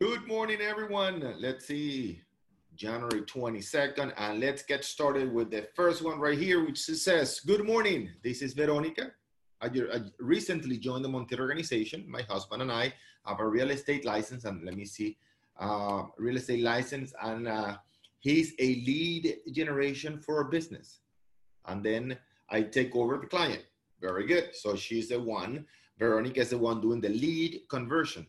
Good morning, everyone. Let's see, January 22nd, and let's get started with the first one right here, which says, Good morning. This is Veronica. I, recently joined the Montiel organization. My husband and I have a real estate license, and let me see, uh, real estate license, and uh, he's a lead generation for a business. And then I take over the client. Very good. So she's the one, Veronica is the one doing the lead conversion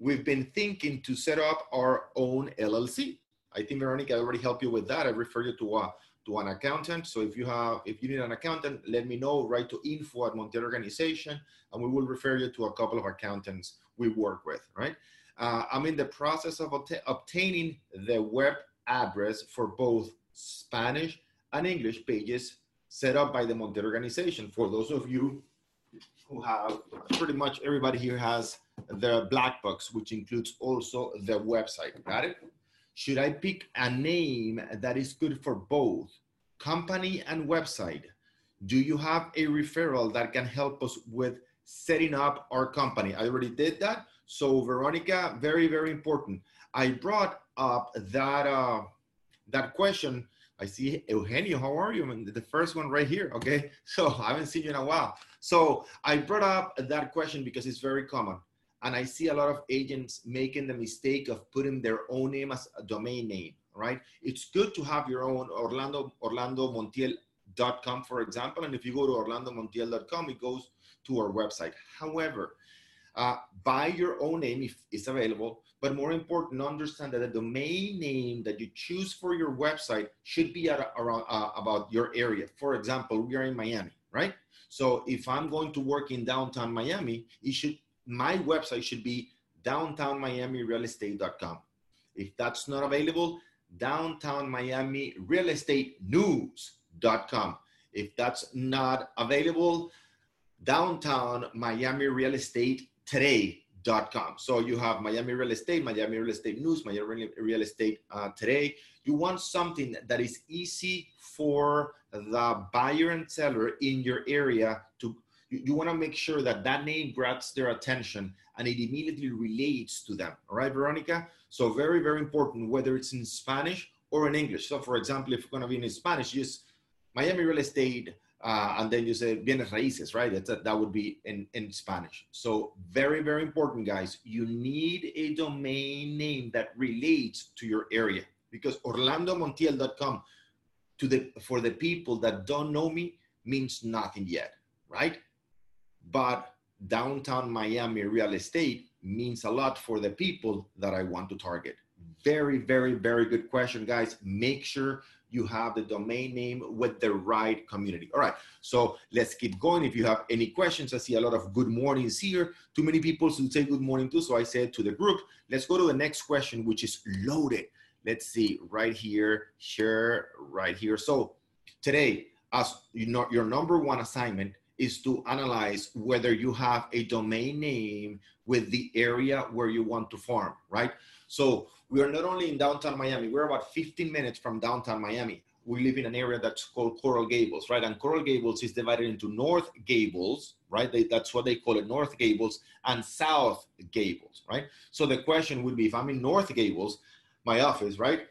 we've been thinking to set up our own LLC. I think Veronica already helped you with that. I refer you to a, to an accountant. So if you have, if you need an accountant, let me know. Write to info at Montiel Organization, and we will refer you to a couple of accountants we work with. Right? Uh, I'm in the process of obtaining the web address for both Spanish and English pages set up by the Montiel Organization. For those of you who have, pretty much everybody here has the black box, which includes also the website. Got it? Should I pick a name that is good for both company and website? Do you have a referral that can help us with setting up our company? I already did that. So Veronica, very, very important. I brought up that, uh, that question. I see Eugenio, how are you? The first one right here, okay? So I haven't seen you in a while. So I brought up that question because it's very common. And I see a lot of agents making the mistake of putting their own name as a domain name, right? It's good to have your own Orlando, Orlando Montiel.com, for example. And if you go to orlandomontiel.com, it goes to our website. However, uh, buy your own name if it's available, but more important, understand that the domain name that you choose for your website should be at, around uh, about your area. For example, we are in Miami, right? So if I'm going to work in downtown Miami, it should my website should be downtownmiamirealestate.com. If that's not available, downtown Miami real If that's not available, downtown Miami real So you have Miami real estate, Miami real estate news, Miami real estate uh, today. You want something that is easy for the buyer and seller in your area to you, you want to make sure that that name grabs their attention and it immediately relates to them. All right, Veronica? So very, very important, whether it's in Spanish or in English. So for example, if you're going to be in Spanish, just Miami real estate, uh, and then you say bienes raíces, right? That's a, that would be in, in Spanish. So very, very important, guys. You need a domain name that relates to your area because OrlandoMontiel.com to the for the people that don't know me means nothing yet, right? But downtown Miami real estate means a lot for the people that I want to target. Very, very, very good question, guys. Make sure you have the domain name with the right community. All right, so let's keep going. If you have any questions, I see a lot of good mornings here. Too many people should say good morning too, so I said to the group, let's go to the next question, which is loaded. Let's see right here, share right here. So today, as you know, your number one assignment is to analyze whether you have a domain name with the area where you want to farm, right? So we are not only in downtown Miami, we're about 15 minutes from downtown Miami. We live in an area that's called Coral Gables, right? And Coral Gables is divided into North Gables, right? They, that's what they call it, North Gables, and South Gables, right? So the question would be if I'm in North Gables, my office, right?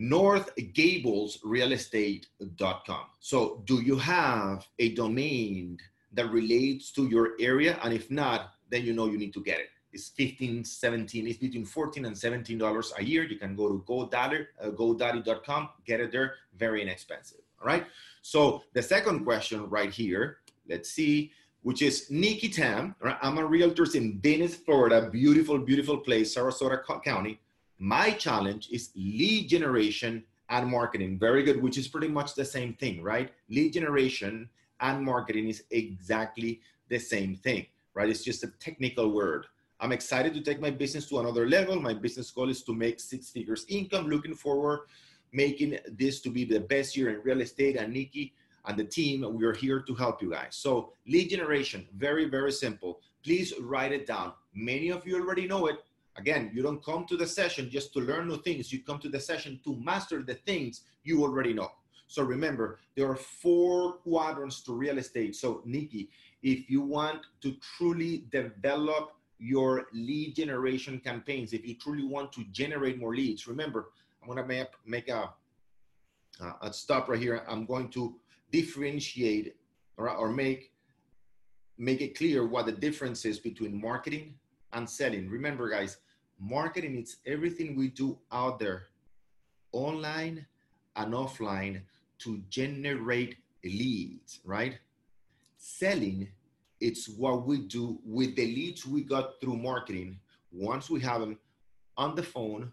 northgablesrealestate.com. So, do you have a domain that relates to your area? And if not, then you know you need to get it. It's 15, 17, it's between 14 and 17 dollars a year. You can go to GoDaddy, uh, GoDaddy.com, get it there, very inexpensive. All right. So the second question right here, let's see, which is Nikki Tam. Right? I'm a realtor in Venice, Florida, beautiful, beautiful place, Sarasota County. My challenge is lead generation and marketing. Very good, which is pretty much the same thing, right? Lead generation and marketing is exactly the same thing, right? It's just a technical word. I'm excited to take my business to another level. My business goal is to make six figures income. Looking forward making this to be the best year in real estate. And Nikki and the team, we are here to help you guys. So lead generation, very, very simple. Please write it down. Many of you already know it, Again, you don't come to the session just to learn new things. You come to the session to master the things you already know. So remember, there are four quadrants to real estate. So Nikki, if you want to truly develop your lead generation campaigns, if you truly want to generate more leads, remember, I'm gonna make, make a, a stop right here. I'm going to differentiate or, or make, make it clear what the difference is between marketing and selling. Remember guys, marketing is everything we do out there, online and offline to generate leads, right? Selling it's what we do with the leads we got through marketing once we have them on the phone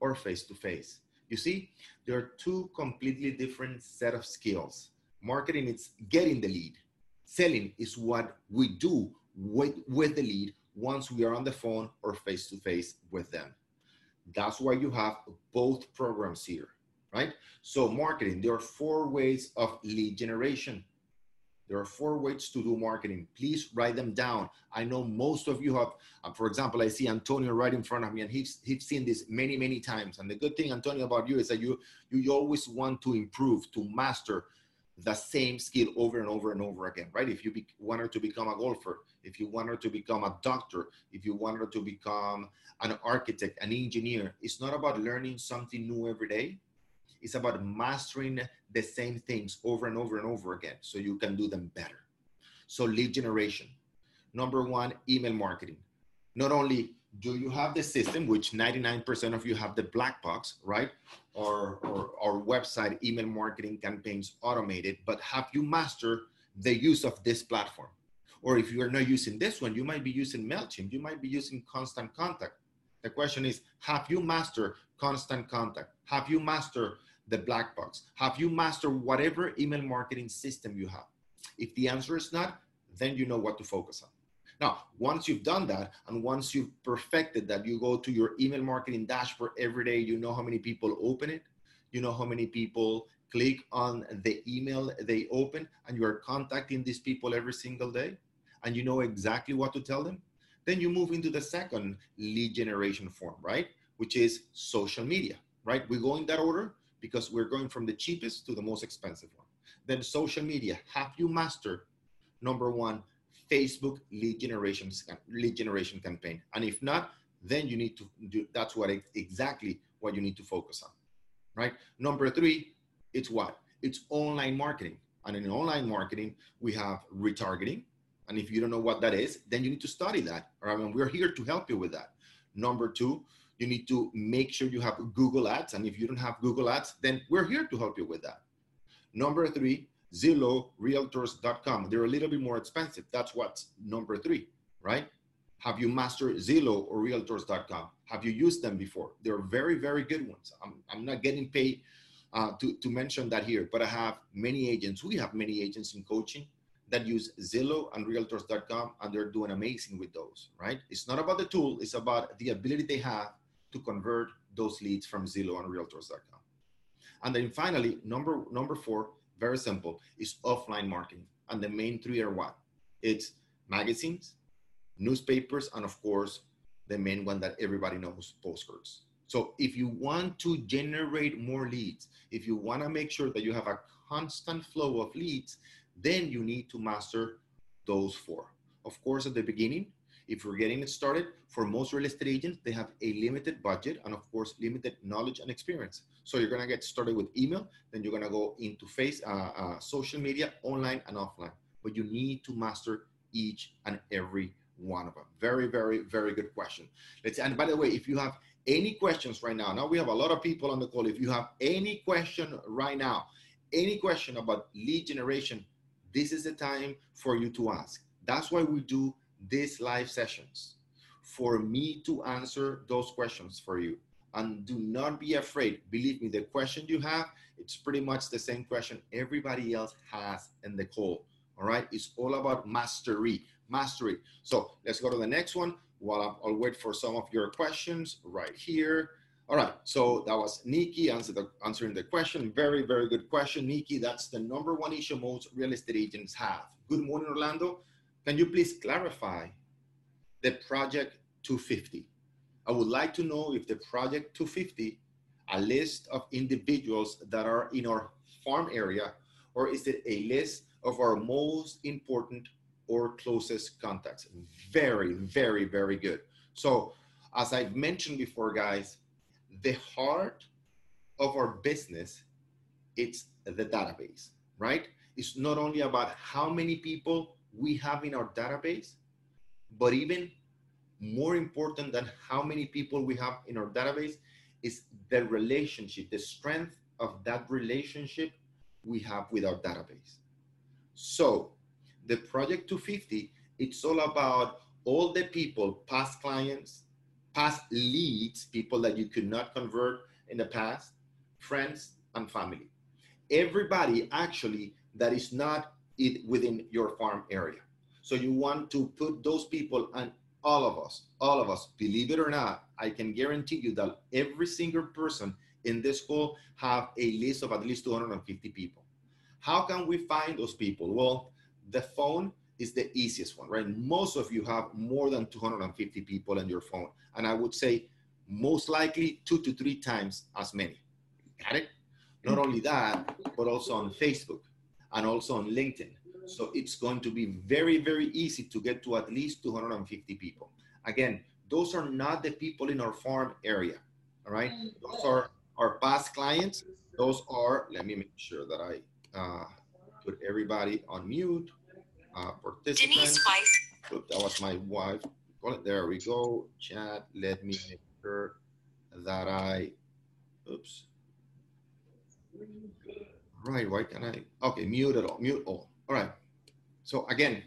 or face to face. You see, there are two completely different set of skills. Marketing is getting the lead. Selling is what we do with, with the lead once we are on the phone or face to face with them. That's why you have both programs here, right? So marketing, there are four ways of lead generation. There are four ways to do marketing. Please write them down. I know most of you have, uh, for example, I see Antonio right in front of me and he's, he's seen this many, many times. And the good thing, Antonio, about you is that you, you always want to improve, to master the same skill over and over and over again, right? If you be, wanted to become a golfer, if you wanted to become a doctor, if you wanted to become an architect, an engineer, it's not about learning something new every day. It's about mastering the same things over and over and over again so you can do them better. So, lead generation. Number one, email marketing. Not only do you have the system, which 99% of you have the black box, right? Or, or, or website email marketing campaigns automated, but have you mastered the use of this platform? Or if you are not using this one, you might be using MailChimp, you might be using Constant Contact. The question is, have you mastered Constant Contact? Have you mastered the black box? Have you mastered whatever email marketing system you have? If the answer is not, then you know what to focus on. Now, once you've done that, and once you've perfected that, you go to your email marketing dashboard every day, you know how many people open it, you know how many people click on the email they open, and you are contacting these people every single day, and you know exactly what to tell them, then you move into the second lead generation form, right? Which is social media, right? We go in that order because we're going from the cheapest to the most expensive one. Then social media. Have you mastered number one Facebook lead generation uh, lead generation campaign? And if not, then you need to do. That's what exactly what you need to focus on, right? Number three, it's what? It's online marketing. And in online marketing, we have retargeting. And if you don't know what that is, then you need to study that. All right, and we're here to help you with that. Number two, you need to make sure you have Google Ads. And if you don't have Google Ads, then we're here to help you with that. Number three, Zillow, realtors.com. They're a little bit more expensive. That's what's number three, right? Have you mastered Zillow or realtors.com? Have you used them before? They're very, very good ones. I'm, I'm not getting paid uh, to, to mention that here, but I have many agents. We have many agents in coaching that use Zillow and realtors.com and they're doing amazing with those, right? It's not about the tool, it's about the ability they have to convert those leads from Zillow and Realtors.com. And then finally, number number four, very simple, is offline marketing. And the main three are what? It's magazines, newspapers, and of course, the main one that everybody knows, postcards. So if you want to generate more leads, if you want to make sure that you have a constant flow of leads, then you need to master those four. Of course, at the beginning, if you're getting it started, for most real estate agents, they have a limited budget and of course, limited knowledge and experience. So you're gonna get started with email, then you're gonna go into face, uh, uh, social media, online and offline. But you need to master each and every one of them. Very, very, very good question. Let's. And by the way, if you have any questions right now, now we have a lot of people on the call. If you have any question right now, any question about lead generation, this is the time for you to ask. That's why we do these live sessions for me to answer those questions for you. And do not be afraid. Believe me, the question you have, it's pretty much the same question everybody else has in the call. All right. It's all about mastery. Mastery. So let's go to the next one while I'll wait for some of your questions right here. All right, so that was Nikki answer the, answering the question. Very, very good question, Nikki. That's the number one issue most real estate agents have. Good morning, Orlando. Can you please clarify the project 250? I would like to know if the project 250, a list of individuals that are in our farm area, or is it a list of our most important or closest contacts. Very, very, very good. So, as I've mentioned before, guys, the heart of our business it's the database, right? It's not only about how many people we have in our database, but even more important than how many people we have in our database is the relationship, the strength of that relationship we have with our database. So the Project 250, it's all about all the people, past clients, past leads, people that you could not convert in the past, friends and family. Everybody actually that is not it within your farm area. So you want to put those people and all of us, all of us, believe it or not, I can guarantee you that every single person in this school have a list of at least 250 people. How can we find those people? Well, the phone is the easiest one, right? Most of you have more than 250 people in your phone. And I would say most likely two to three times as many. Got it? Not only that, but also on Facebook and also on LinkedIn. So it's going to be very, very easy to get to at least 250 people. Again, those are not the people in our farm area. All right. Those are our past clients. Those are, let me make sure that I uh, put everybody on mute. Uh, participants. Denise Weiss. Oop, that was my wife. There we go. Chat. Let me make sure that I, oops. Right, why can I? Okay, mute it all, mute all. All right. So again,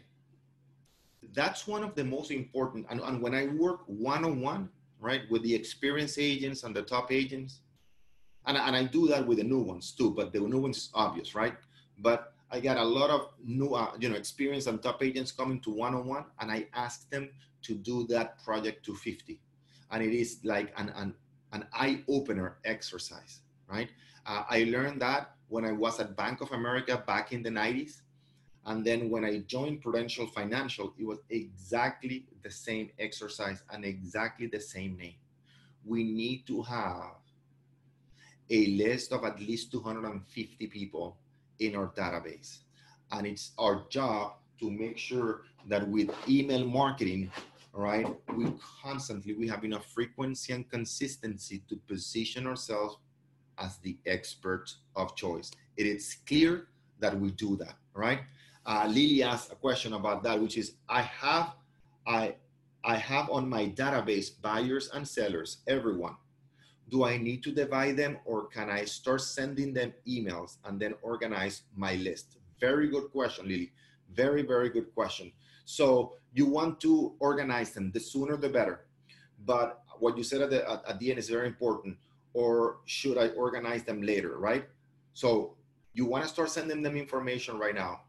that's one of the most important. And, and when I work one-on-one, right, with the experienced agents and the top agents, and, and I do that with the new ones too, but the new ones obvious, right? But I got a lot of new, uh, you know, experience and top agents coming to one-on-one, and I ask them to do that project 250, and it is like an an, an eye-opener exercise, right? Uh, I learned that when I was at Bank of America back in the 90s, and then when I joined Prudential Financial, it was exactly the same exercise and exactly the same name. We need to have a list of at least 250 people in our database. And it's our job to make sure that with email marketing, right, we constantly, we have enough frequency and consistency to position ourselves as the expert of choice. It is clear that we do that, right? Uh, Lily asked a question about that, which is I have I I have on my database buyers and sellers, everyone. Do I need to divide them or can I start sending them emails and then organize my list? Very good question, Lily. Very, very good question. So you want to organize them, the sooner the better. But what you said at the, at, at the end is very important. Or should I organize them later, right? So you want to start sending them information right now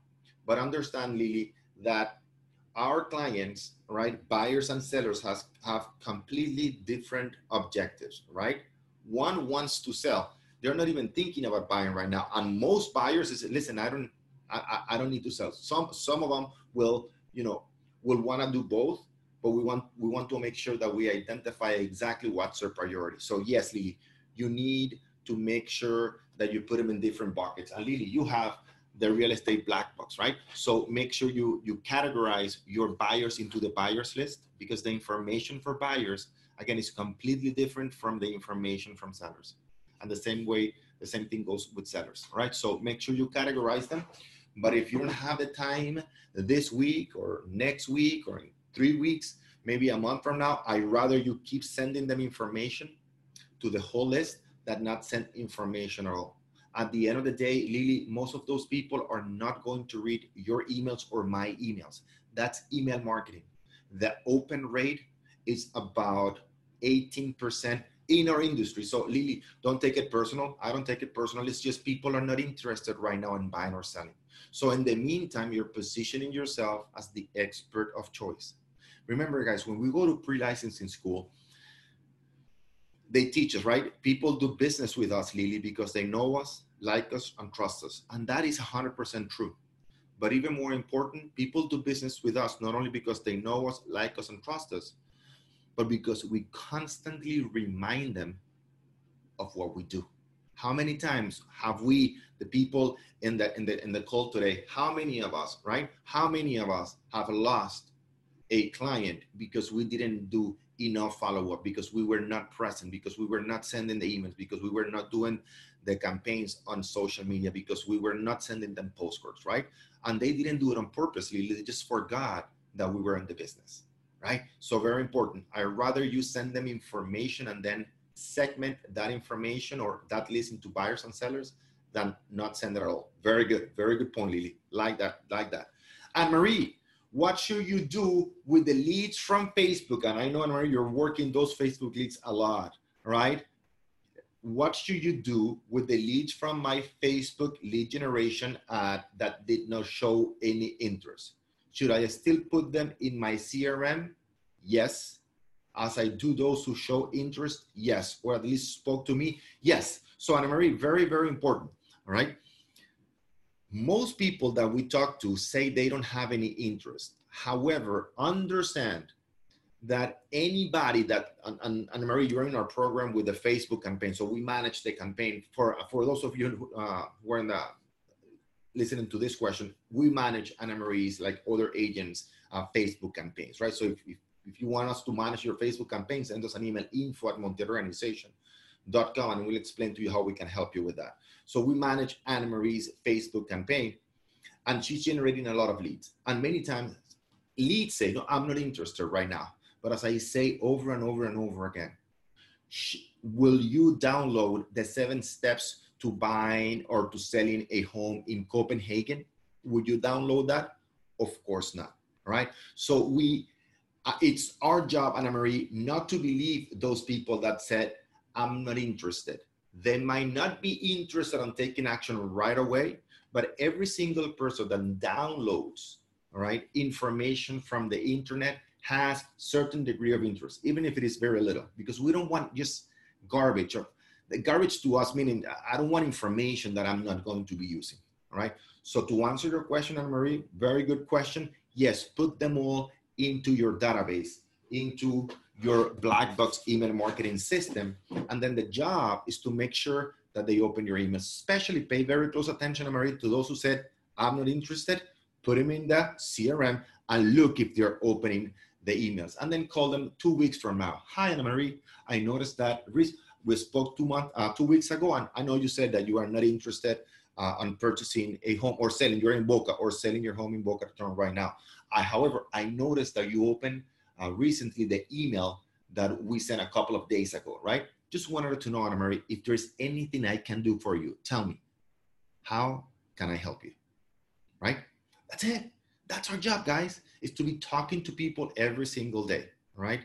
but understand, Lily, that our clients, right, buyers and sellers has have completely different objectives, right? One wants to sell. They're not even thinking about buying right now. And most buyers is listen, I don't I, I don't need to sell. Some some of them will, you know, will want to do both, but we want we want to make sure that we identify exactly what's their priority. So yes, Lily, you need to make sure that you put them in different buckets. And Lily, you have the real estate black box, right? So make sure you you categorize your buyers into the buyers list because the information for buyers again is completely different from the information from sellers. And the same way, the same thing goes with sellers, right? So make sure you categorize them. But if you don't have the time this week or next week or in three weeks, maybe a month from now, I rather you keep sending them information to the whole list than not send information at all at the end of the day, Lily, most of those people are not going to read your emails or my emails. That's email marketing. The open rate is about 18% in our industry. So, Lily, don't take it personal. I don't take it personal. It's just people are not interested right now in buying or selling. So, in the meantime, you're positioning yourself as the expert of choice. Remember, guys, when we go to pre licensing school, they teach us, right? People do business with us, Lily, because they know us, like us, and trust us. And that is 100% true. But even more important, people do business with us not only because they know us, like us, and trust us, but because we constantly remind them of what we do, How many times have we, the people in the in the in the call today, how many of us, right? How many of us have lost a client because we didn't do enough follow-up, because we were not present, because we were not sending the emails, because we were not doing the campaigns on social media, because we were not sending them postcards, right? And they didn't do it on purposely, they just forgot that we were in the business, right? So very important. I rather you send them information and then segment that information or that list into buyers and sellers than not send it at all. Very good. Very good point, Lily. Like that. Like that. And Marie, what should you do with the leads from Facebook? And I know, Anne Marie, you're working those Facebook leads a lot, right? What should you do with the leads from my Facebook lead generation ad that did not show any interest? Should I still put them in my CRM? Yes as I do those who show interest? Yes. Or at least spoke to me? Yes. So, Anna Marie, very, very important. All right. Most people that we talk to say they don't have any interest. However, understand that anybody that and, Anne Marie, you're in our program with the Facebook campaign, so we manage the campaign for for those of you who, uh, who are in the listening to this question. We manage Anna Marie's like other agents' uh, Facebook campaigns, right? So if, if if you want us to manage your Facebook campaign, send us an email info at montielorganization.com and we'll explain to you how we can help you with that. So we manage Anna Marie's Facebook campaign and she's generating a lot of leads. And many times leads say, no, I'm not interested right now. But as I say over and over and over again, will you download the seven steps to buying or to selling a home in Copenhagen? Would you download that? Of course not. Right. So we uh, it's our job, Anna Marie, not to believe those people that said, I'm not interested. They might not be interested in taking action right away, but every single person that downloads, all right, information from the internet has certain degree of interest, even if it is very little, because we don't want just garbage or the garbage to us, meaning I don't want information that I'm not going to be using. All right. So to answer your question, Anne Marie, very good question. Yes, put them all into your database, into your black box email marketing system. And then the job is to make sure that they open your emails, especially pay very close attention, Marie, to those who said, I'm not interested, put them in the CRM and look if they're opening the emails. And then call them two weeks from now. Hi, Anna Marie. I noticed that we spoke two months, uh, two weeks ago, and I know you said that you are not interested uh, on purchasing a home or selling. You're in Boca or selling your home in Boca Raton right now. I, however, I noticed that you opened uh, recently the email that we sent a couple of days ago, right? Just wanted to know, Anna Marie, if there's anything I can do for you, tell me. How can I help you? Right? That's it. That's our job, guys, is to be talking to people every single day, right?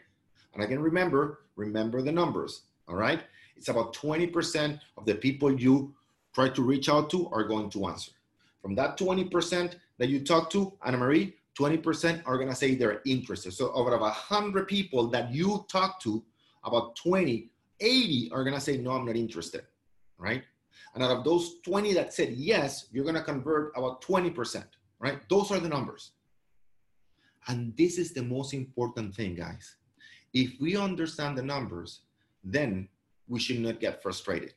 And again, remember, remember the numbers, all right? It's about 20% of the people you try to reach out to are going to answer. From that 20% that you talk to, Anna Marie, 20% are going to say they're interested. So out of 100 people that you talk to, about 20, 80 are going to say, no, I'm not interested, right? And out of those 20 that said yes, you're going to convert about 20%, right? Those are the numbers. And this is the most important thing, guys. If we understand the numbers, then we should not get frustrated.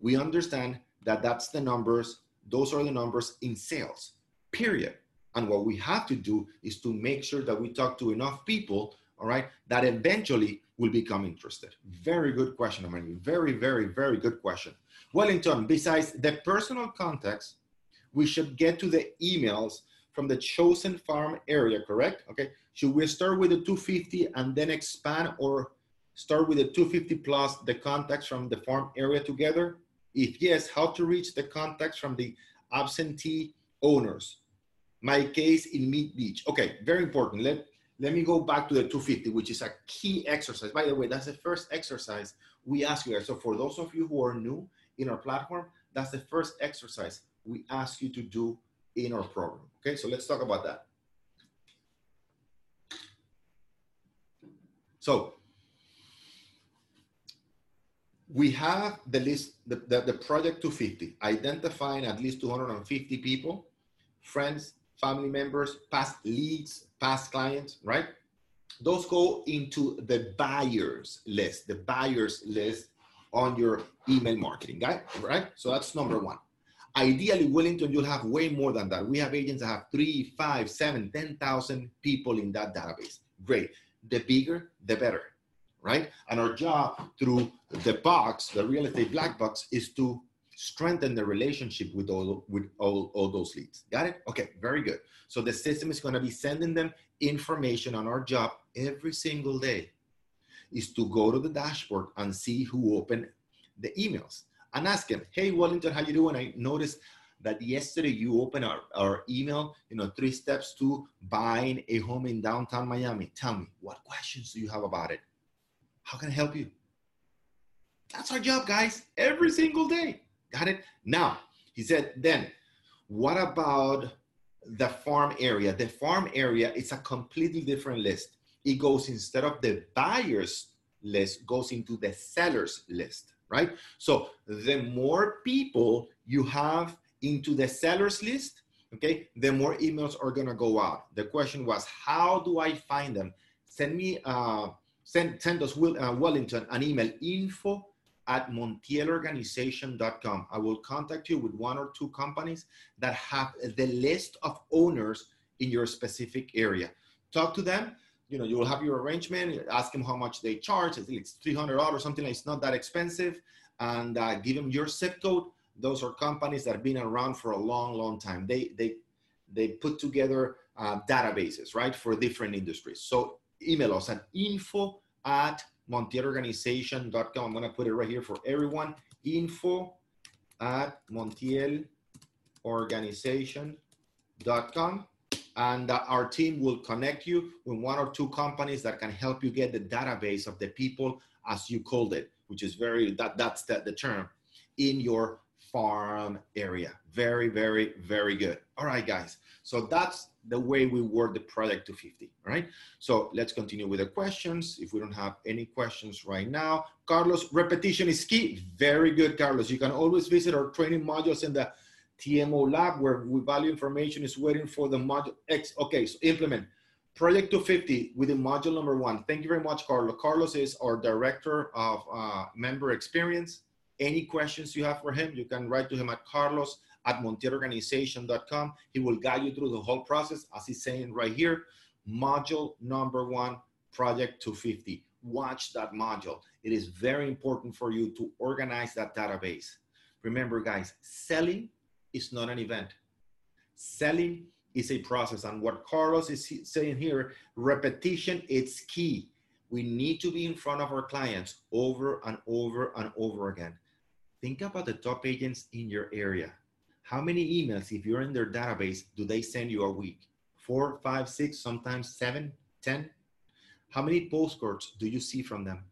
We understand that that's the numbers, those are the numbers in sales, period. And what we have to do is to make sure that we talk to enough people, all right, that eventually will become interested. Very good question, Amanda. Very, very, very good question. Wellington, besides the personal context, we should get to the emails from the chosen farm area, correct? Okay. Should we start with the 250 and then expand or start with the 250 plus the contacts from the farm area together? If yes, how to reach the contacts from the absentee owners? My case in Mid Beach. Okay, very important. Let, let me go back to the 250, which is a key exercise. By the way, that's the first exercise we ask you. So for those of you who are new in our platform, that's the first exercise we ask you to do in our program. Okay, so let's talk about that. So we have the list, the, the, the project 250, identifying at least 250 people, friends, family members, past leads, past clients, right? Those go into the buyers list, the buyers list on your email marketing, right? Right? So that's number one. Ideally, Wellington, you'll have way more than that. We have agents that have three, five, seven, 10,000 people in that database. Great. The bigger, the better, right? And our job through the box, the real estate black box, is to strengthen the relationship with all with all, all those leads. Got it? Okay, very good. So the system is going to be sending them information on our job every single day is to go to the dashboard and see who opened the emails and ask him, hey, Wellington, how you doing? I noticed that yesterday you opened our, our email, you know, three steps to buying a home in downtown Miami. Tell me, what questions do you have about it? How can I help you? That's our job, guys, every single day. Got it? Now, he said, then what about the farm area? The farm area is a completely different list it goes instead of the buyer's list, goes into the seller's list, right? So the more people you have into the seller's list, okay, the more emails are gonna go out. The question was, how do I find them? Send me, uh, send, send us, Will, uh, Wellington, an email, info at montielorganization.com. I will contact you with one or two companies that have the list of owners in your specific area. Talk to them you know, you will have your arrangement, ask them how much they charge. I think it's $300 or something like it's not that expensive. And uh, give them your zip code. Those are companies that have been around for a long, long time. They, they, they put together uh, databases, right, for different industries. So email us at info at montielorganization.com. I'm going to put it right here for everyone. Info at montielorganization.com and uh, our team will connect you with one or two companies that can help you get the database of the people as you called it which is very that that's the, the term in your farm area very very very good all right guys so that's the way we work the project to 50 all right so let's continue with the questions if we don't have any questions right now carlos repetition is key very good carlos you can always visit our training modules in the TMO lab where we value information is waiting for the module X. Okay, so implement. Project 250 within module number one. Thank you very much, Carlos. Carlos is our director of uh, member experience. Any questions you have for him, you can write to him at carlos at montielorganization.com. He will guide you through the whole process, as he's saying right here. Module number one, project 250. Watch that module. It is very important for you to organize that database. Remember, guys, selling is not an event. Selling is a process. And what Carlos is saying here, repetition, it's key. We need to be in front of our clients over and over and over again. Think about the top agents in your area. How many emails, if you're in their database, do they send you a week? Four, five, six, sometimes seven, ten? How many postcards do you see from them?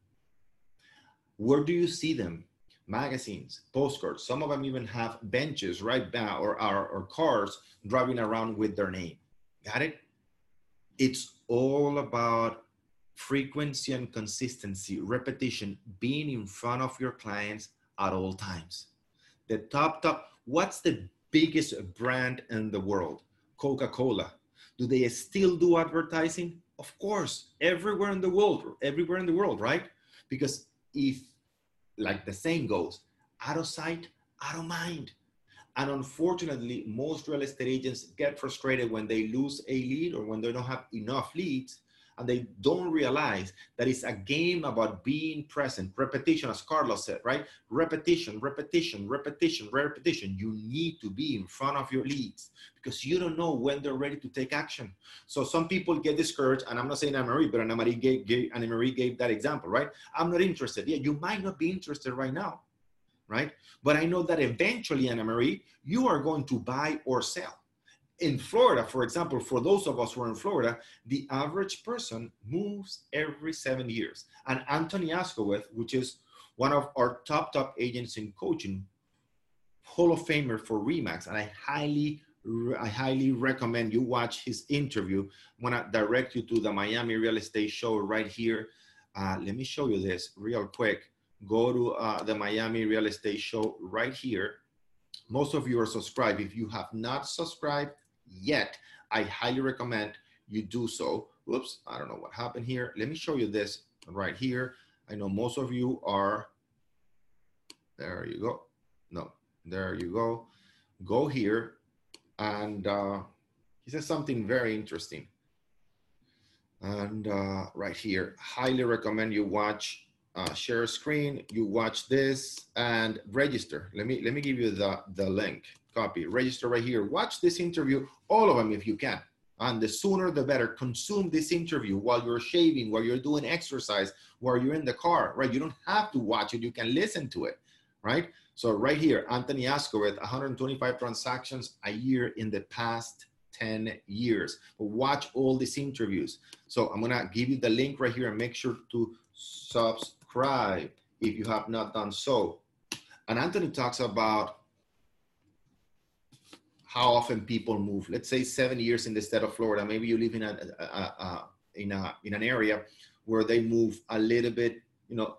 Where do you see them? magazines, postcards. Some of them even have benches right now or, or, or cars driving around with their name. Got it? It's all about frequency and consistency, repetition, being in front of your clients at all times. The top, top, what's the biggest brand in the world? Coca Cola. Do they still do advertising? Of course, everywhere in the world, everywhere in the world, right? Because if like the saying goes, out of sight, out of mind. And unfortunately, most real estate agents get frustrated when they lose a lead or when they don't have enough leads and they don't realize that it's a game about being present. Repetition, as Carlos said, right? Repetition, repetition, repetition, repetition. You need to be in front of your leads because you don't know when they're ready to take action. So some people get discouraged, and I'm not saying Anna Marie, but Anna Marie gave, gave Anna Marie gave that example, right? I'm not interested. Yeah, you might not be interested right now, right? But I know that eventually, Anna Marie, you are going to buy or sell in Florida, for example, for those of us who are in Florida, the average person moves every seven years. And Anthony Askoweth, which is one of our top, top agents in coaching, Hall of Famer for Remax, and I highly, I highly recommend you watch his interview. I'm gonna direct you to the Miami Real Estate Show right here. Uh, let me show you this real quick. Go to uh, the Miami Real Estate Show right here. Most of you are subscribed. If you have not subscribed, yet, I highly recommend you do so. Whoops, I don't know what happened here. Let me show you this right here. I know most of you are There you go. No, there you go. Go here. And uh, he says something very interesting. And uh, right here, highly recommend you watch uh, share screen, you watch this and register. Let me, let me give you the, the link, copy, register right here. Watch this interview, all of them if you can. And the sooner the better, consume this interview while you're shaving, while you're doing exercise, while you're in the car, right? You don't have to watch it, you can listen to it, right? So right here, Anthony Askoveth, 125 transactions a year in the past 10 years. Watch all these interviews. So I'm gonna give you the link right here and make sure to subscribe if you have not done so. And Anthony talks about how often people move. Let's say seven years in the state of Florida. Maybe you live in a, a, a in a in an area where they move a little bit. You know,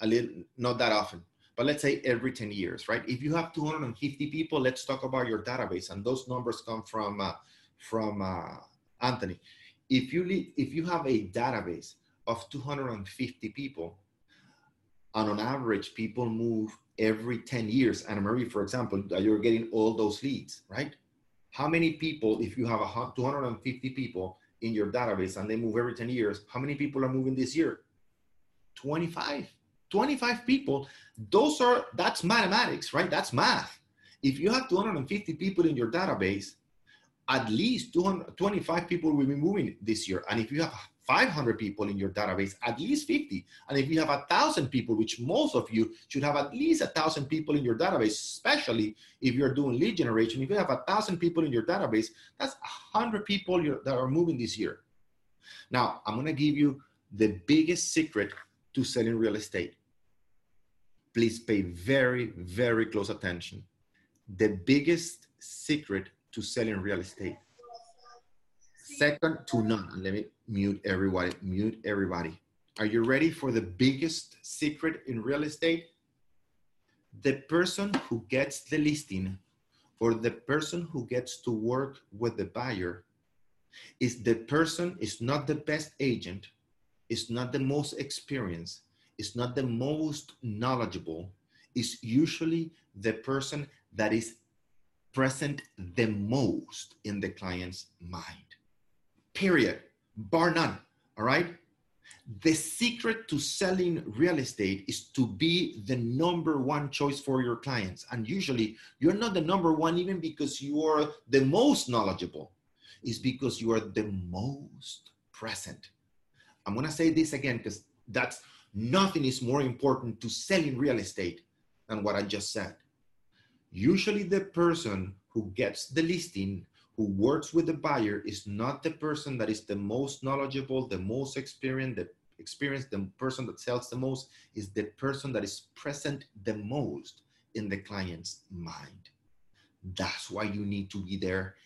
a little not that often but let's say every 10 years, right? If you have 250 people, let's talk about your database. And those numbers come from, uh, from uh, Anthony. If you, if you have a database of 250 people, and on average, people move every 10 years. Anne Marie, for example, you're getting all those leads, right? How many people, if you have a 250 people in your database and they move every 10 years, how many people are moving this year? 25. 25 people, those are, that's mathematics, right? That's math. If you have 250 people in your database, at least 225 people will be moving this year. And if you have 500 people in your database, at least 50. And if you have a thousand people, which most of you should have at least a thousand people in your database, especially if you're doing lead generation. If you have a thousand people in your database, that's a hundred people that are moving this year. Now, I'm gonna give you the biggest secret to selling real estate please pay very, very close attention. The biggest secret to selling real estate. Second to none. Let me mute everybody. Mute everybody. Are you ready for the biggest secret in real estate? The person who gets the listing or the person who gets to work with the buyer is the person is not the best agent, is not the most experienced, is not the most knowledgeable, is usually the person that is present the most in the client's mind. Period. Bar none. All right. The secret to selling real estate is to be the number one choice for your clients. And usually you're not the number one even because you are the most knowledgeable, is because you are the most present. I'm going to say this again because that's Nothing is more important to selling real estate than what I just said. Usually, the person who gets the listing, who works with the buyer, is not the person that is the most knowledgeable, the most experienced, the experienced, the person that sells the most, is the person that is present the most in the client's mind. That's why you need to be there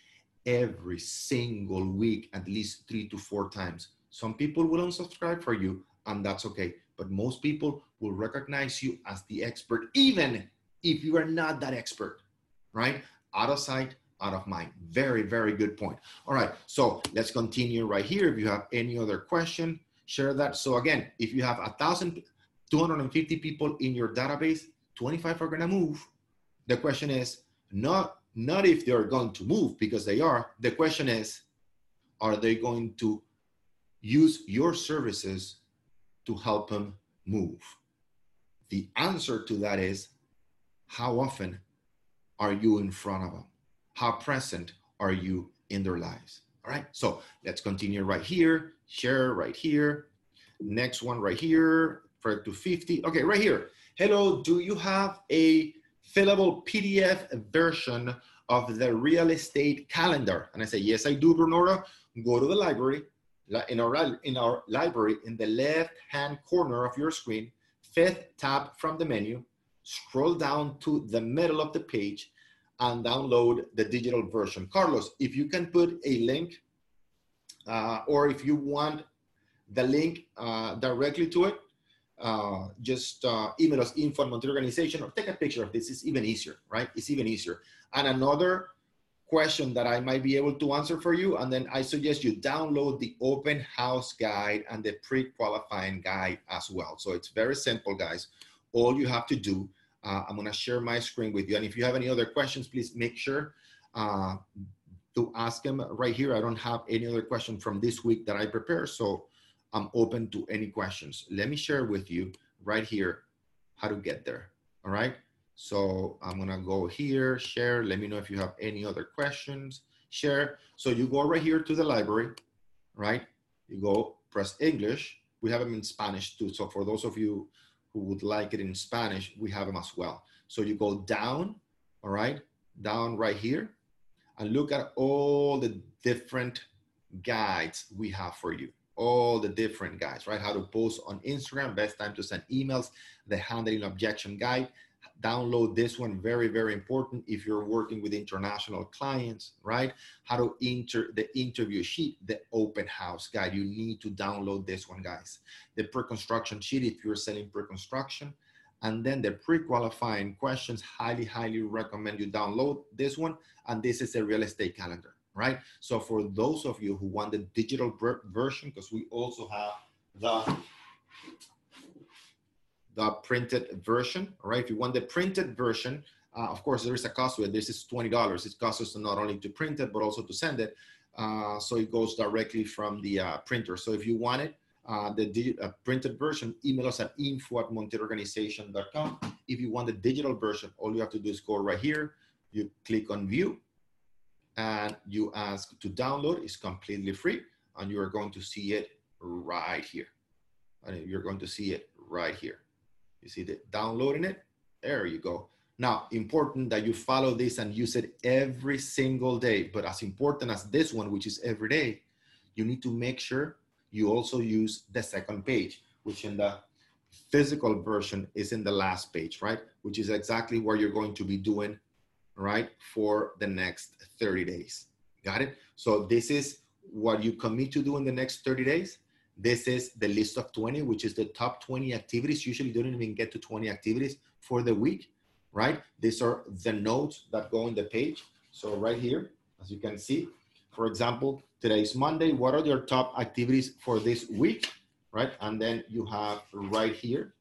every single week, at least three to four times. Some people will unsubscribe for you, and that's okay but most people will recognize you as the expert, even if you are not that expert, right? Out of sight, out of mind. Very, very good point. All right, so let's continue right here. If you have any other question, share that. So again, if you have a thousand, 250 people in your database, 25 are gonna move. The question is not, not if they're going to move because they are. The question is, are they going to use your services to help them move? The answer to that is how often are you in front of them? How present are you in their lives? All right, so let's continue right here, share right here. Next one right here, for to 50. Okay, right here. Hello, do you have a fillable PDF version of the real estate calendar? And I say, yes, I do, Bernardo. Go to the library, in our, in our library, in the left-hand corner of your screen, fifth tab from the menu, scroll down to the middle of the page and download the digital version. Carlos, if you can put a link uh, or if you want the link uh, directly to it, uh, just uh, email us info at Organization or take a picture of this. It's even easier, right? It's even easier. And another question that I might be able to answer for you. And then I suggest you download the open house guide and the pre-qualifying guide as well. So it's very simple, guys. All you have to do Uh, I'm gonna share my screen with you. And if you have any other questions, please make sure uh, to ask them right here. I don't have any other question from this week that I prepare, so I'm open to any questions. Let me share with you right here how to get there, all right? So I'm gonna go here, share, let me know if you have any other questions, share. So you go right here to the library, right? You go press English. We have them in Spanish too. So for those of you who would like it in Spanish, we have them as well. So you go down, all right, down right here, and look at all the different guides we have for you. All the different guides, right? How to post on Instagram, best time to send emails, the handling objection guide, download this one very very important if you're working with international clients right? How to enter the interview sheet the open house guide. You need to download this one guys. The pre-construction sheet if you're selling pre-construction. And then the pre-qualifying questions highly highly recommend you download this one. And this is a real estate calendar right? So for those of you who want the digital version because we also have the the printed version, all right? If you want the printed version, uh, of course, there is a cost to it. This is $20. It costs us not only to print it, but also to send it. Uh, so it goes directly from the uh, printer. So if you want it, uh, the uh, printed version, email us at info at montielorganization.com. If you want the digital version, all you have to do is go right here. You click on view and you ask to download. It's completely free and you are going to see it right here. And you're going to see it right here. You see the downloading it? There you go. Now, important that you follow this and use it every single day. But as important as this one, which is every day, you need to make sure you also use the second page, which in the physical version is in the last page, right? Which is exactly what you're going to be doing, right, for the next 30 days. Got it? So this is what you commit to do in the next 30 days. This is the list of 20, which is the top 20 activities. Usually don't even get to 20 activities for the week, right? These are the notes that go on the page. So right here, as you can see, for example, today is Monday. What are your top activities for this week, right? And then you have right here,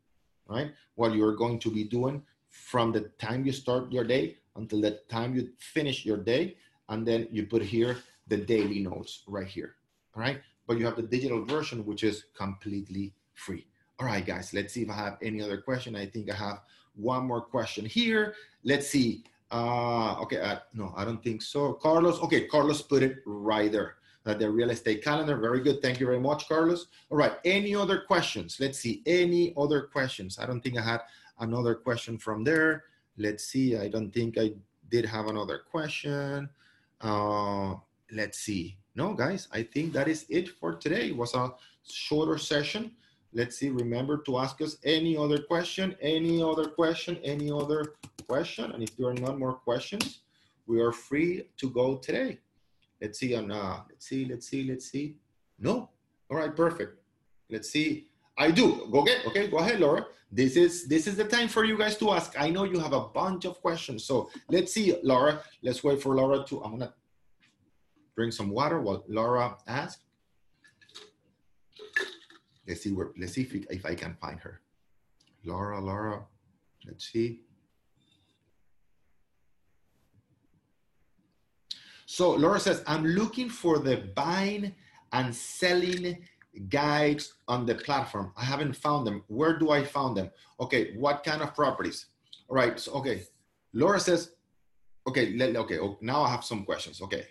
right? What you're going to be doing from the time you start your day until the time you finish your day. And then you put here the daily notes right here, all right? But you have the digital version, which is completely free. All right, guys, let's see if I have any other question. I think I have one more question here. Let's see. Uh, okay, uh, no, I don't think so. Carlos, okay, Carlos put it right there. Uh, the real estate calendar, very good. Thank you very much, Carlos. All right, any other questions? Let's see, any other questions? I don't think I had another question from there. Let's see, I don't think I did have another question. Uh, let's see. No, guys, I think that is it for today. It was a shorter session. Let's see, remember to ask us any other question, any other question, any other question. And if there are not more questions, we are free to go today. Let's see on, uh, let's see, let's see, let's see. No, all right, perfect. Let's see. I do. Go get. Okay, go ahead, Laura. This is this is the time for you guys to ask. I know you have a bunch of questions, so let's see, Laura. Let's wait for Laura to. I'm gonna drink some water while Laura asks. Let's see where, let's see if, if I can find her. Laura, Laura, let's see. So Laura says, I'm looking for the buying and selling guides on the platform. I haven't found them. Where do I find them? Okay, what kind of properties? All right, so, okay. Laura says, okay, let, okay, oh, now I have some questions. Okay,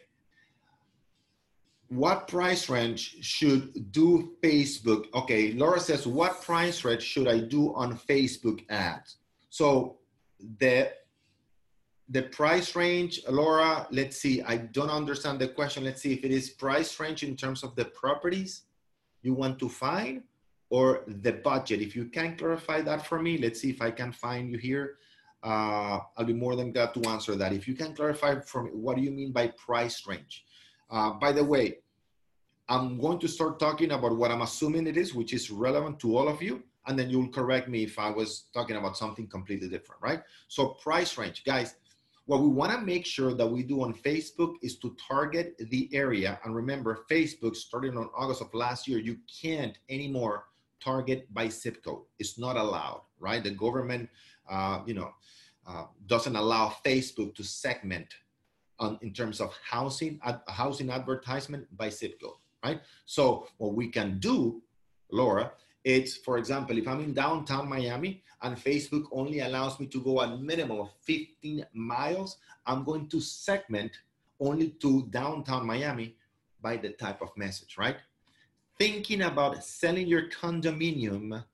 what price range should do Facebook? Okay, Laura says, what price range should I do on Facebook ads? So the the price range, Laura, let's see, I don't understand the question. Let's see if it is price range in terms of the properties you want to find or the budget. If you can clarify that for me, let's see if I can find you here. Uh, I'll be more than glad to answer that. If you can clarify for me, what do you mean by price range? Uh, by the way, I'm going to start talking about what I'm assuming it is, which is relevant to all of you. And then you'll correct me if I was talking about something completely different, right? So price range, guys, what we want to make sure that we do on Facebook is to target the area. And remember, Facebook, starting on August of last year, you can't anymore target by zip code. It's not allowed, right? The government, uh, you know, uh, doesn't allow Facebook to segment on, in terms of housing, ad, housing advertisement by zip code, right? So what we can do, Laura, it's, for example, if I'm in downtown Miami and Facebook only allows me to go a minimum of 15 miles, I'm going to segment only to downtown Miami by the type of message, right? Thinking about selling your condominium,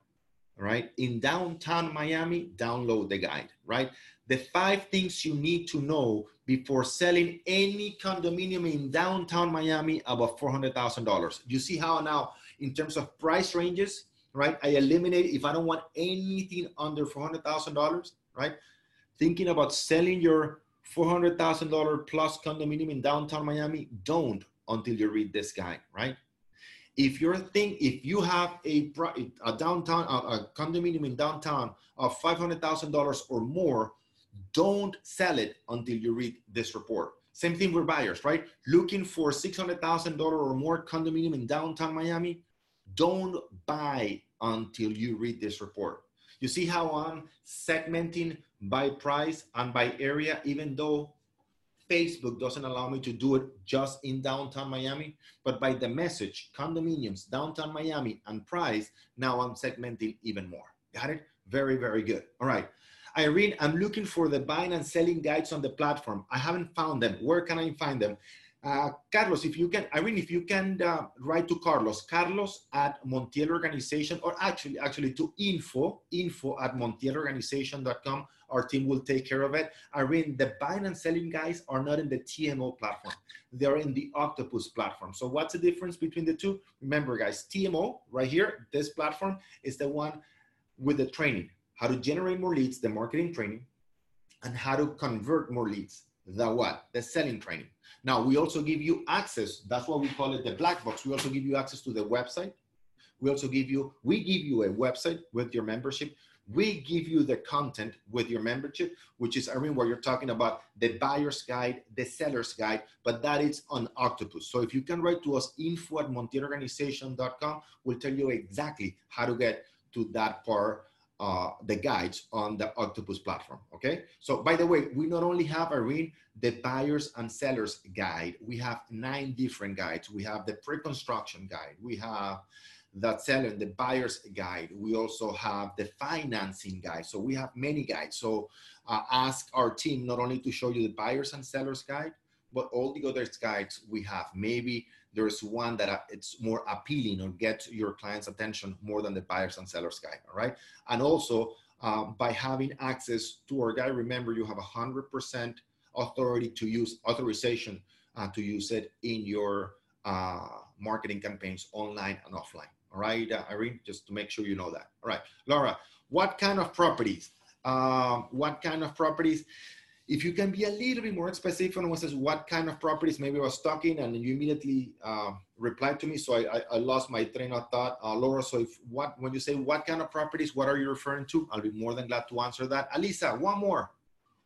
right, in downtown Miami, download the guide, right? The five things you need to know before selling any condominium in downtown Miami above $400,000. You see how now, in terms of price ranges, right? I eliminate if I don't want anything under $400,000, right? Thinking about selling your $400,000 plus condominium in downtown Miami, don't until you read this guide, right? If you're think, if you have a, a downtown, a, a condominium in downtown of $500,000 or more, don't sell it until you read this report. Same thing with buyers, right? Looking for $600,000 or more condominium in downtown Miami, don't buy until you read this report. You see how I'm segmenting by price and by area, even though Facebook doesn't allow me to do it just in downtown Miami, but by the message, condominiums, downtown Miami, and price, now I'm segmenting even more. Got it? Very, very good. All right. Irene, I'm looking for the buying and selling guides on the platform. I haven't found them. Where can I find them? Uh, Carlos, if you can, Irene, if you can uh, write to Carlos, Carlos at Montiel Organization, or actually, actually to info, info at montielorganization.com. Our team will take care of it. Irene, the buying and selling guys are not in the TMO platform. They're in the Octopus platform. So what's the difference between the two? Remember, guys, TMO right here, this platform is the one with the training, how to generate more leads, the marketing training, and how to convert more leads, the what? The selling training. Now, we also give you access. That's what we call it the black box. We also give you access to the website. We also give you, we give you a website with your membership. We give you the content with your membership, which is, I mean, where you're talking about the buyer's guide, the seller's guide, but that is on Octopus. So if you can write to us, info at we'll tell you exactly how to get to that part uh, the guides on the Octopus platform. Okay. So by the way, we not only have Irene the buyers and sellers guide, we have nine different guides. We have the pre-construction guide. We have the seller, the buyer's guide. We also have the financing guide. So we have many guides. So uh, ask our team not only to show you the buyers and sellers guide, but all the other guides we have. Maybe there's one that uh, it's more appealing or gets your client's attention more than the buyers and sellers guide. All right. And also uh, by having access to our guide, remember you have a hundred percent authority to use authorization uh, to use it in your uh, marketing campaigns online and offline. All right, uh, Irene, just to make sure you know that. All right, Laura, what kind of properties? Um, what kind of properties? If you can be a little bit more specific on what says what kind of properties, maybe I was talking and you immediately uh, replied to me, so I, I, I, lost my train of thought, uh, Laura. So if what when you say what kind of properties, what are you referring to? I'll be more than glad to answer that. Alisa, one more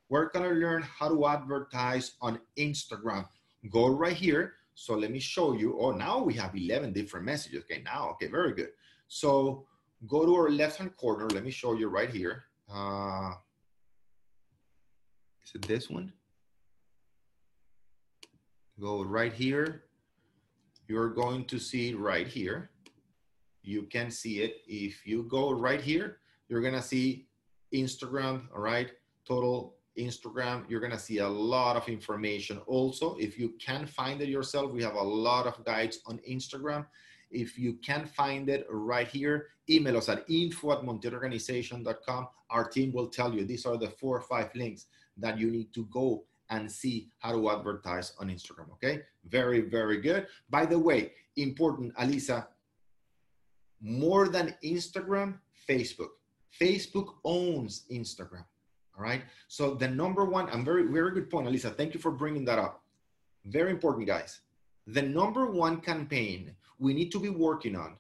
we're gonna learn how to advertise on Instagram. Go right here. So let me show you. Oh, now we have 11 different messages. Okay, now, okay, very good. So go to our left-hand corner. Let me show you right here. Uh, is it this one? Go right here. You're going to see right here. You can see it. If you go right here, you're gonna see Instagram, all right? Total Instagram, you're gonna see a lot of information. Also, if you can find it yourself, we have a lot of guides on Instagram. If you can find it right here, email us at info at. Our team will tell you these are the four or five links that you need to go and see how to advertise on Instagram. Okay, very, very good. By the way, important, Alisa, more than Instagram, Facebook. Facebook owns Instagram. All right. So the number one, I'm very, very good point, Alisa. Thank you for bringing that up. Very important, guys. The number one campaign we need to be working on,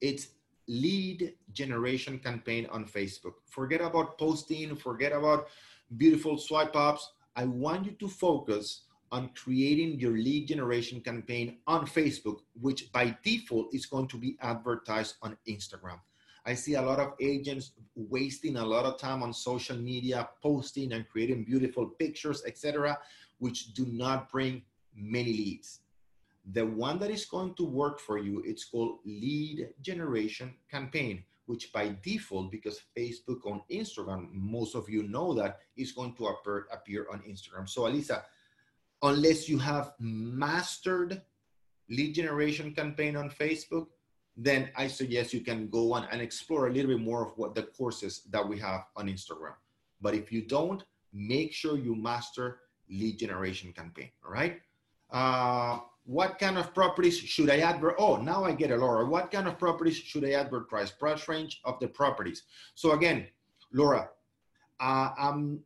it's lead generation campaign on Facebook. Forget about posting, forget about beautiful swipe ups. I want you to focus on creating your lead generation campaign on Facebook, which by default is going to be advertised on Instagram. I see a lot of agents wasting a lot of time on social media, posting and creating beautiful pictures, etc., which do not bring many leads. The one that is going to work for you, it's called lead generation campaign, which by default, because Facebook on Instagram, most of you know that is going to appear, appear on Instagram. So Alisa, unless you have mastered lead generation campaign on Facebook, then I suggest you can go on and explore a little bit more of what the courses that we have on Instagram. But if you don't, make sure you master lead generation campaign, all right? Uh, what kind of properties should I advert? Oh, now I get a Laura. What kind of properties should I advertise? Price range of the properties. So again, Laura, uh, um,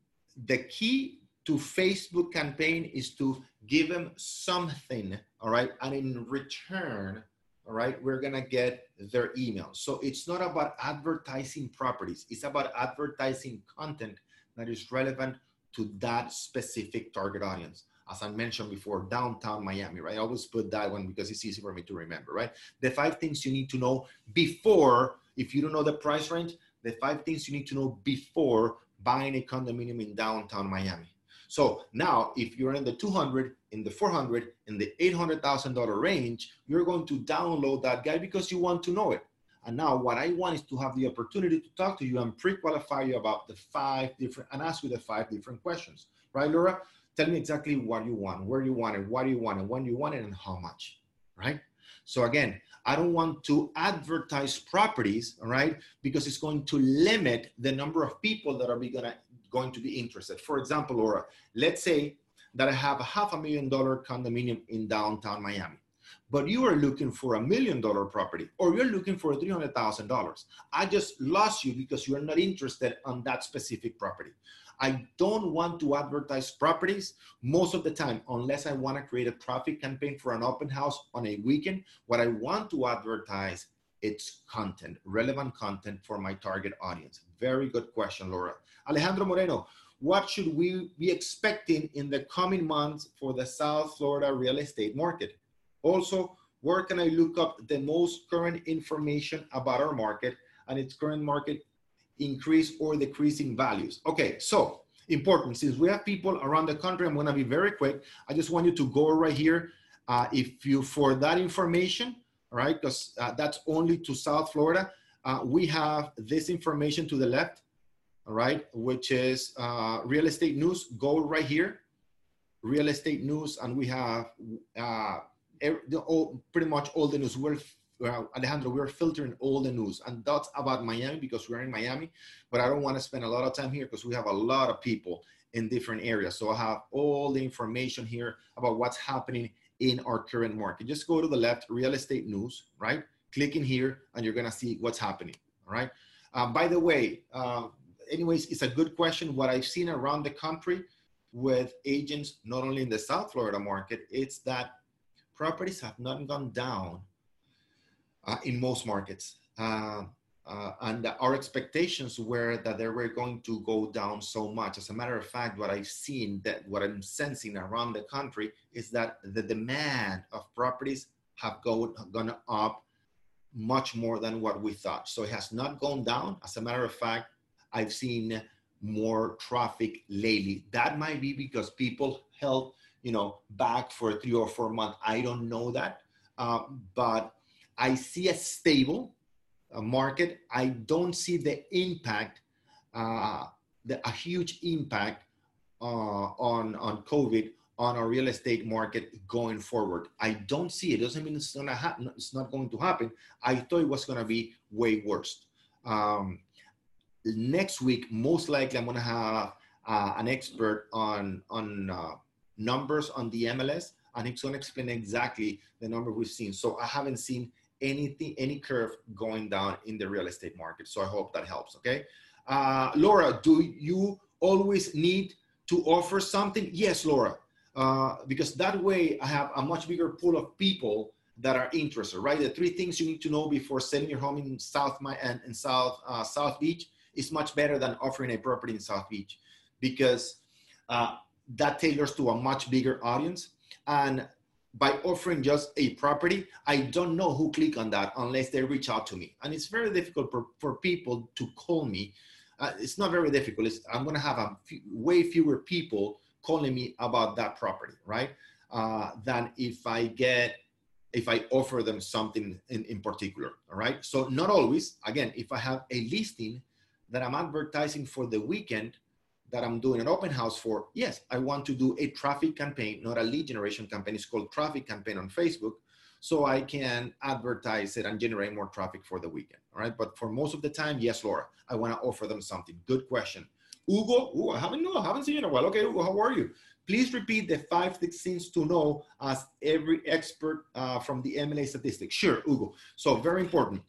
the key to Facebook campaign is to give them something, all right? And in return, all right, we're gonna get their email. So it's not about advertising properties. It's about advertising content that is relevant to that specific target audience as I mentioned before, downtown Miami, right? I always put that one because it's easy for me to remember, right? The five things you need to know before, if you don't know the price range, the five things you need to know before buying a condominium in downtown Miami. So now, if you're in the 200, in the 400, in the $800,000 range, you're going to download that guy because you want to know it. And now what I want is to have the opportunity to talk to you and pre-qualify you about the five different, and ask you the five different questions, right, Laura? Tell me exactly what you want, where you want it, what you want it, when you want it, and how much, right? So again, I don't want to advertise properties, right, because it's going to limit the number of people that are gonna, going to be interested. For example, Laura, let's say that I have a half a million dollar condominium in downtown Miami, but you are looking for a million dollar property or you're looking for $300,000. I just lost you because you're not interested on that specific property. I don't want to advertise properties most of the time, unless I want to create a traffic campaign for an open house on a weekend. What I want to advertise it's content, relevant content for my target audience. Very good question, Laura. Alejandro Moreno, what should we be expecting in the coming months for the South Florida real estate market? Also, where can I look up the most current information about our market and its current market increase or decreasing values. Okay, so important, since we have people around the country, I'm gonna be very quick. I just want you to go right here. Uh, if you, for that information, right, because uh, that's only to South Florida, uh, we have this information to the left, all right, which is uh, real estate news, go right here, real estate news, and we have uh, every, the, all, pretty much all the news. We're well, Alejandro, we're filtering all the news, and that's about Miami because we're in Miami. But I don't want to spend a lot of time here because we have a lot of people in different areas. So I have all the information here about what's happening in our current market. Just go to the left, real estate news, right? Click in here, and you're gonna see what's happening. All right. Um, by the way, uh, anyways, it's a good question. What I've seen around the country with agents, not only in the South Florida market, it's that properties have not gone down in most markets. Uh, uh, and our expectations were that they were going to go down so much. As a matter of fact, what I've seen, that what I'm sensing around the country is that the demand of properties have go, gone up much more than what we thought. So it has not gone down. As a matter of fact, I've seen more traffic lately. That might be because people held, you know, back for three or four months. I don't know that, uh, but I see a stable market. I don't see the impact, uh, the, a huge impact uh, on, on COVID on our real estate market going forward. I don't see it. Doesn't mean it's gonna happen. It's not going to happen. I thought it was gonna be way worse. Um, next week, most likely, I'm gonna have uh, an expert on on uh, numbers on the MLS, and he's gonna explain exactly the number we've seen. So I haven't seen anything, any curve going down in the real estate market. So I hope that helps. Okay. Uh, Laura, do you always need to offer something? Yes, Laura, uh, because that way I have a much bigger pool of people that are interested, right? The three things you need to know before selling your home in South My and in South uh, South Beach is much better than offering a property in South Beach, because uh, that tailors to a much bigger audience. And by offering just a property, I don't know who click on that unless they reach out to me. And it's very difficult for, for people to call me. Uh, it's not very difficult. It's, I'm going to have a way fewer people calling me about that property, right? Uh, than if I get, if I offer them something in, in particular, all right? So not always, again, if I have a listing that I'm advertising for the weekend, that I'm doing an open house for, yes, I want to do a traffic campaign, not a lead generation campaign. It's called traffic campaign on Facebook. So I can advertise it and generate more traffic for the weekend. All right. But for most of the time, yes, Laura, I want to offer them something. Good question. Hugo, Ooh, I haven't know, I haven't seen you in a while. Okay, Hugo, how are you? Please repeat the five things to know as every expert uh, from the MLA statistics. Sure, Hugo. So very important.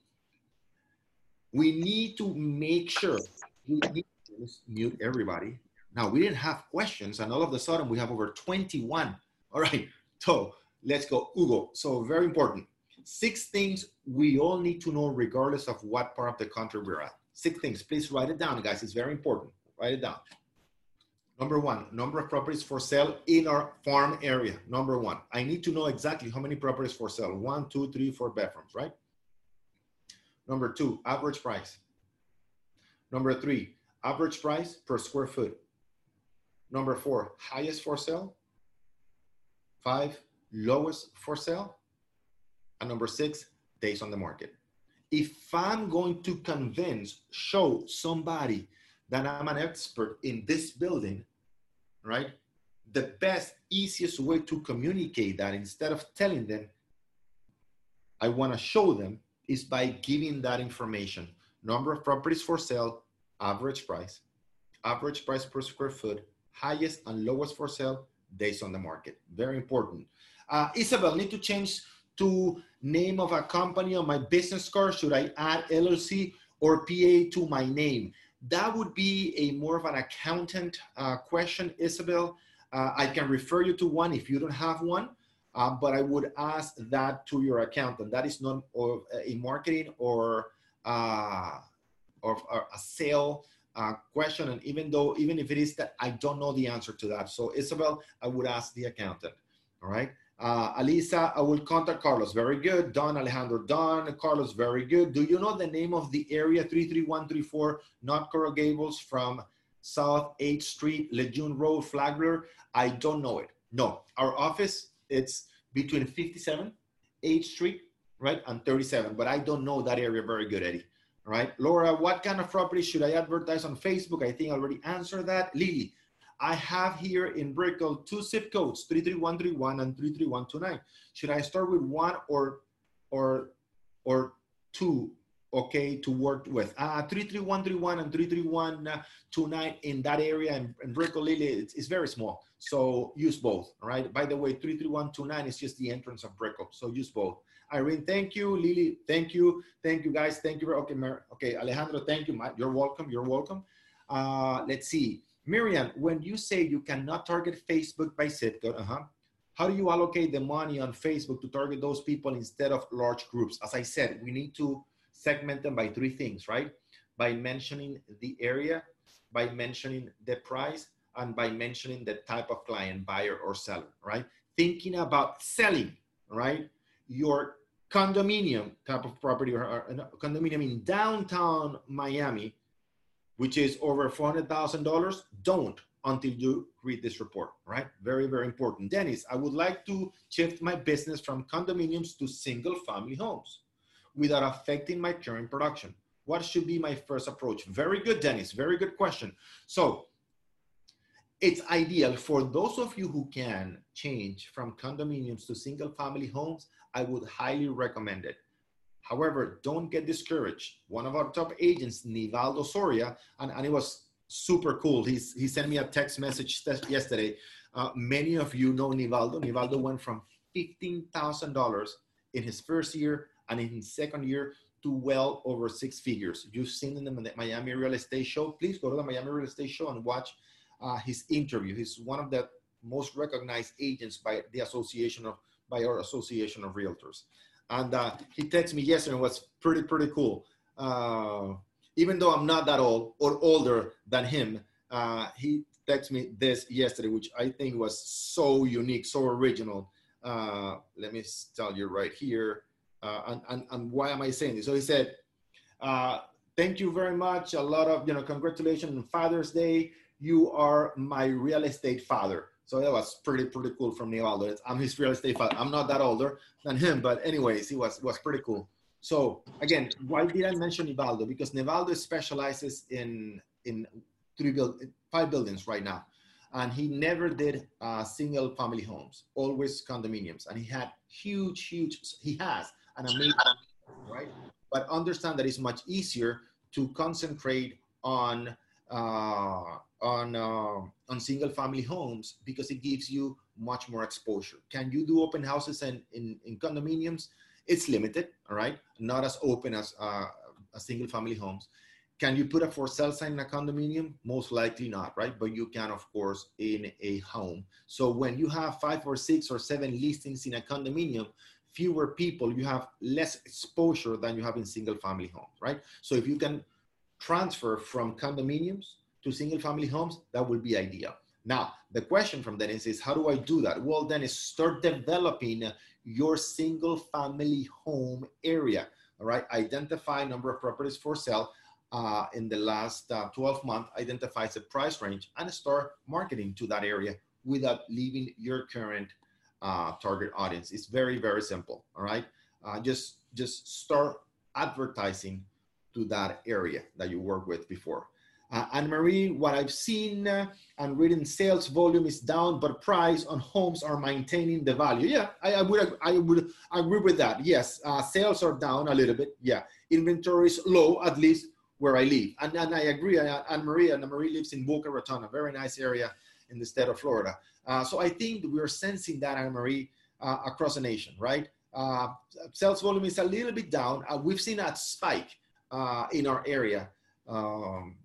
We need to make sure we need let's mute everybody. Now we didn't have questions and all of a sudden we have over 21. All right, so let's go, Hugo. So very important. Six things we all need to know regardless of what part of the country we're at. Six things, please write it down guys, it's very important. Write it down. Number one, number of properties for sale in our farm area. Number one, I need to know exactly how many properties for sale. One, two, three, four bedrooms, right? Number two, average price. Number three, average price per square foot. Number four, highest for sale. Five, lowest for sale. And number six, days on the market. If I'm going to convince, show somebody that I'm an expert in this building, right? The best, easiest way to communicate that instead of telling them, I want to show them is by giving that information. Number of properties for sale, average price, average price per square foot, highest and lowest for sale, days on the market. Very important. Uh, Isabel, need to change to name of a company on my business card. Should I add LLC or PA to my name? That would be a more of an accountant uh, question, Isabel. Uh, I can refer you to one if you don't have one, uh, but I would ask that to your accountant. That is not a marketing or uh, or, or a sale uh, question. And even though, even if it is that, I don't know the answer to that. So Isabel, I would ask the accountant. All right. Uh, Alisa, I will contact Carlos. Very good. Don Alejandro, Don, Carlos, very good. Do you know the name of the area 33134, not Coral Gables from South 8th Street, Lejeune Road, Flagler? I don't know it. No, our office, it's between 57, 8th Street, right, and 37, but I don't know that area very good, Eddie right? Laura, what kind of property should I advertise on Facebook? I think I already answered that. Lily, I have here in Brickell two zip codes, 33131 and 33129. Should I start with one or or or two okay to work with uh 33131 and 33129 in that area in, in Brickell Lily it's, it's, very small so use both right by the way 33129 is just the entrance of Brickell so use both Irene, thank you. Lily, thank you. Thank you, guys. Thank you. Okay, Mar okay, Alejandro, thank you. You're welcome. You're welcome. Uh, let's see. Miriam, when you say you cannot target Facebook by zip code, uh-huh, how do you allocate the money on Facebook to target those people instead of large groups? As I said, we need to segment them by three things, right? By mentioning the area, by mentioning the price, and by mentioning the type of client, buyer or seller, right? Thinking about selling, right? Your condominium type of property or, or condominium in downtown Miami, which is over $400,000, don't until you read this report, right? Very, very important. Dennis, I would like to shift my business from condominiums to single family homes without affecting my current production. What should be my first approach? Very good, Dennis. Very good question. So it's ideal for those of you who can change from condominiums to single family homes I would highly recommend it. However, don't get discouraged. One of our top agents, Nivaldo Soria, and, and it was super cool. He's, he sent me a text message yesterday. Uh, many of you know Nivaldo. Nivaldo went from $15,000 in his first year and in his second year to well over six figures. You've seen in the Miami Real Estate Show. Please go to the Miami Real Estate Show and watch uh, his interview. He's one of the most recognized agents by the Association of by our Association of Realtors. And uh, he texted me yesterday and was pretty, pretty cool. Uh, even though I'm not that old or older than him, uh, he texted me this yesterday, which I think was so unique, so original. Uh, let me tell you right here. Uh, and, and, and why am I saying this? So he said, thank you very much. A lot of, you know, congratulations on Father's Day. You are my real estate father. So that was pretty, pretty cool from Nivaldo. I'm his real estate father. I'm not that older than him, but anyways, he was, was pretty cool. So again, why did I mention Nivaldo? Because Nivaldo specializes in, in three build, five buildings right now. And he never did uh, single family homes, always condominiums. And he had huge, huge, he has an amazing, right? But understand that it's much easier to concentrate on uh, on uh, on single family homes because it gives you much more exposure. Can you do open houses in, in, in condominiums? It's limited, all right? Not as open as uh, a single family homes. Can you put a for sale sign in a condominium? Most likely not, right? But you can, of course, in a home. So when you have five or six or seven listings in a condominium, fewer people, you have less exposure than you have in single family homes, right? So if you can transfer from condominiums to single family homes, that would be ideal. Now, the question from Dennis is, how do I do that? Well, Dennis, start developing your single family home area. All right, identify number of properties for sale uh, in the last uh, 12 months, identifies the price range, and start marketing to that area without leaving your current uh, target audience. It's very, very simple. All right, uh, just just start advertising to that area that you work with before. Uh, Anne Marie, what I've seen uh, and reading sales volume is down, but price on homes are maintaining the value. Yeah, I, I would I would agree with that. Yes, uh, sales are down a little bit. Yeah, inventory is low, at least where I live. And, and I agree. Anne Marie, Anne Marie lives in Boca Raton, a very nice area in the state of Florida. Uh, so I think we're sensing that, Anne Marie, uh, across the nation, right? Uh, sales volume is a little bit down. we've seen a spike in our area. Um,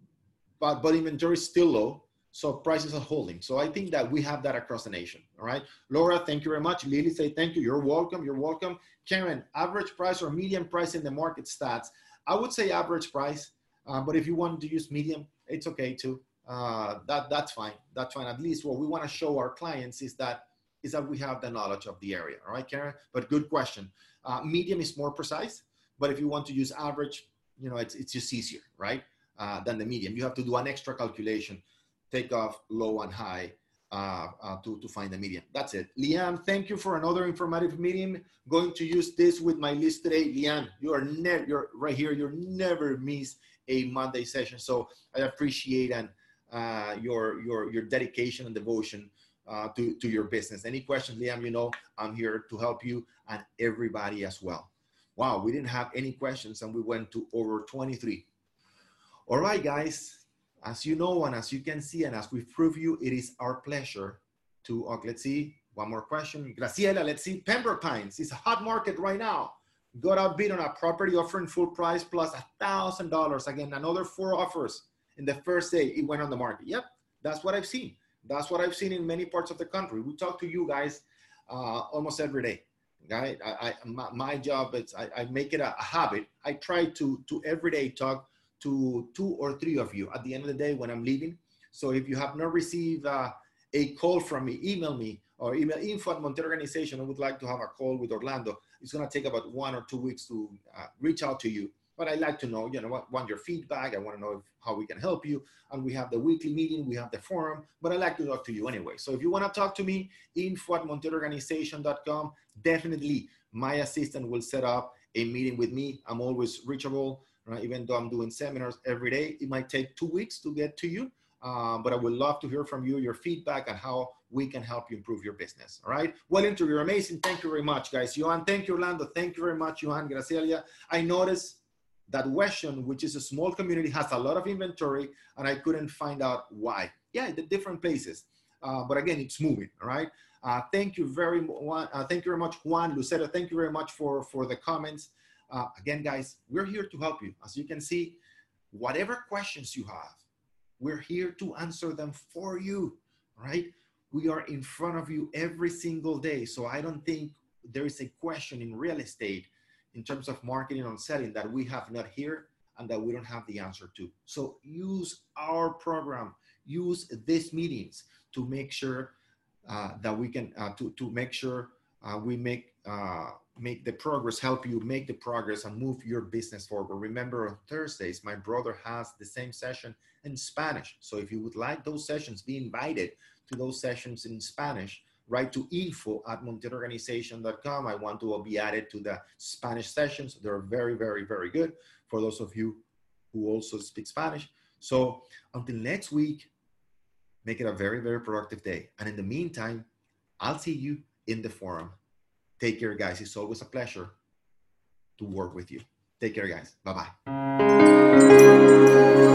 but, but inventory is still low. So prices are holding. So I think that we have that across the nation. All right. Laura, thank you very much. Lily say thank you. You're welcome. You're welcome. Karen, average price or median price in the market stats. I would say average price, uh, but if you want to use medium, it's okay too. Uh, that that's fine. That's fine. At least what we want to show our clients is that is that we have the knowledge of the area. All right, Karen. But good question. Uh, medium is more precise, but if you want to use average, you know, it's it's just easier, right? uh, than the median. You have to do an extra calculation, take off low and high uh, uh, to, to find the median. That's it. Liam, thank you for another informative meeting. Going to use this with my list today. Liam, you are never, you're right here. You're never miss a Monday session. So I appreciate and uh, your, your, your dedication and devotion uh, to, to your business. Any questions, Liam, you know, I'm here to help you and everybody as well. Wow, we didn't have any questions and we went to over 23. All right, guys, as you know, and as you can see, and as we prove you, it is our pleasure to, uh, let's see, one more question. Graciela, let's see, Pembroke Pines is a hot market right now. Got outbid on a property offering full price plus a thousand dollars. Again, another four offers in the first day it went on the market. Yep, that's what I've seen. That's what I've seen in many parts of the country. We talk to you guys uh, almost every day. Right? I, I my, my, job is I, I make it a, a habit. I try to to every day talk to two or three of you at the end of the day when I'm leaving. So if you have not received uh, a call from me, email me or email info at Montiel Organization. I would like to have a call with Orlando. It's to take about one or two weeks to uh, reach out to you. But I like to know, you know, what, want your feedback. I want to know if, how we can help you. And we have the weekly meeting, we have the forum, but I like to talk to you anyway. So if you want to talk to me, info at montielorganization.com. Definitely my assistant will set up a meeting with me. I'm always reachable right? Even though I'm doing seminars every day, it might take two weeks to get to you. Um, but I would love to hear from you, your feedback and how we can help you improve your business. All right. Well, interview, you're amazing. Thank you very much, guys. Johan, thank you, Orlando. Thank you very much, Johan Graciela. I noticed that Weston, which is a small community, has a lot of inventory, and I couldn't find out why. Yeah, the different places. Uh, but again, it's moving. Right. Uh, thank you very much. Uh, thank you very much, Juan Lucero. Thank you very much for for the comments. Uh, again, guys, we're here to help you. As you can see, whatever questions you have, we're here to answer them for you, right? We are in front of you every single day. So I don't think there is a question in real estate in terms of marketing and selling that we have not here and that we don't have the answer to. So use our program, use these meetings to make sure uh, that we can, uh, to, to make sure uh, we make uh, make the progress, help you make the progress and move your business forward. Remember, on Thursdays, my brother has the same session in Spanish. So if you would like those sessions, be invited to those sessions in Spanish. Write to info at montielorganization.com. I want to be added to the Spanish sessions. They're very, very, very good for those of you who also speak Spanish. So until next week, make it a very, very productive day. And in the meantime, I'll see you in the forum. Take care, guys. It's always a pleasure to work with you. Take care, guys. Bye bye.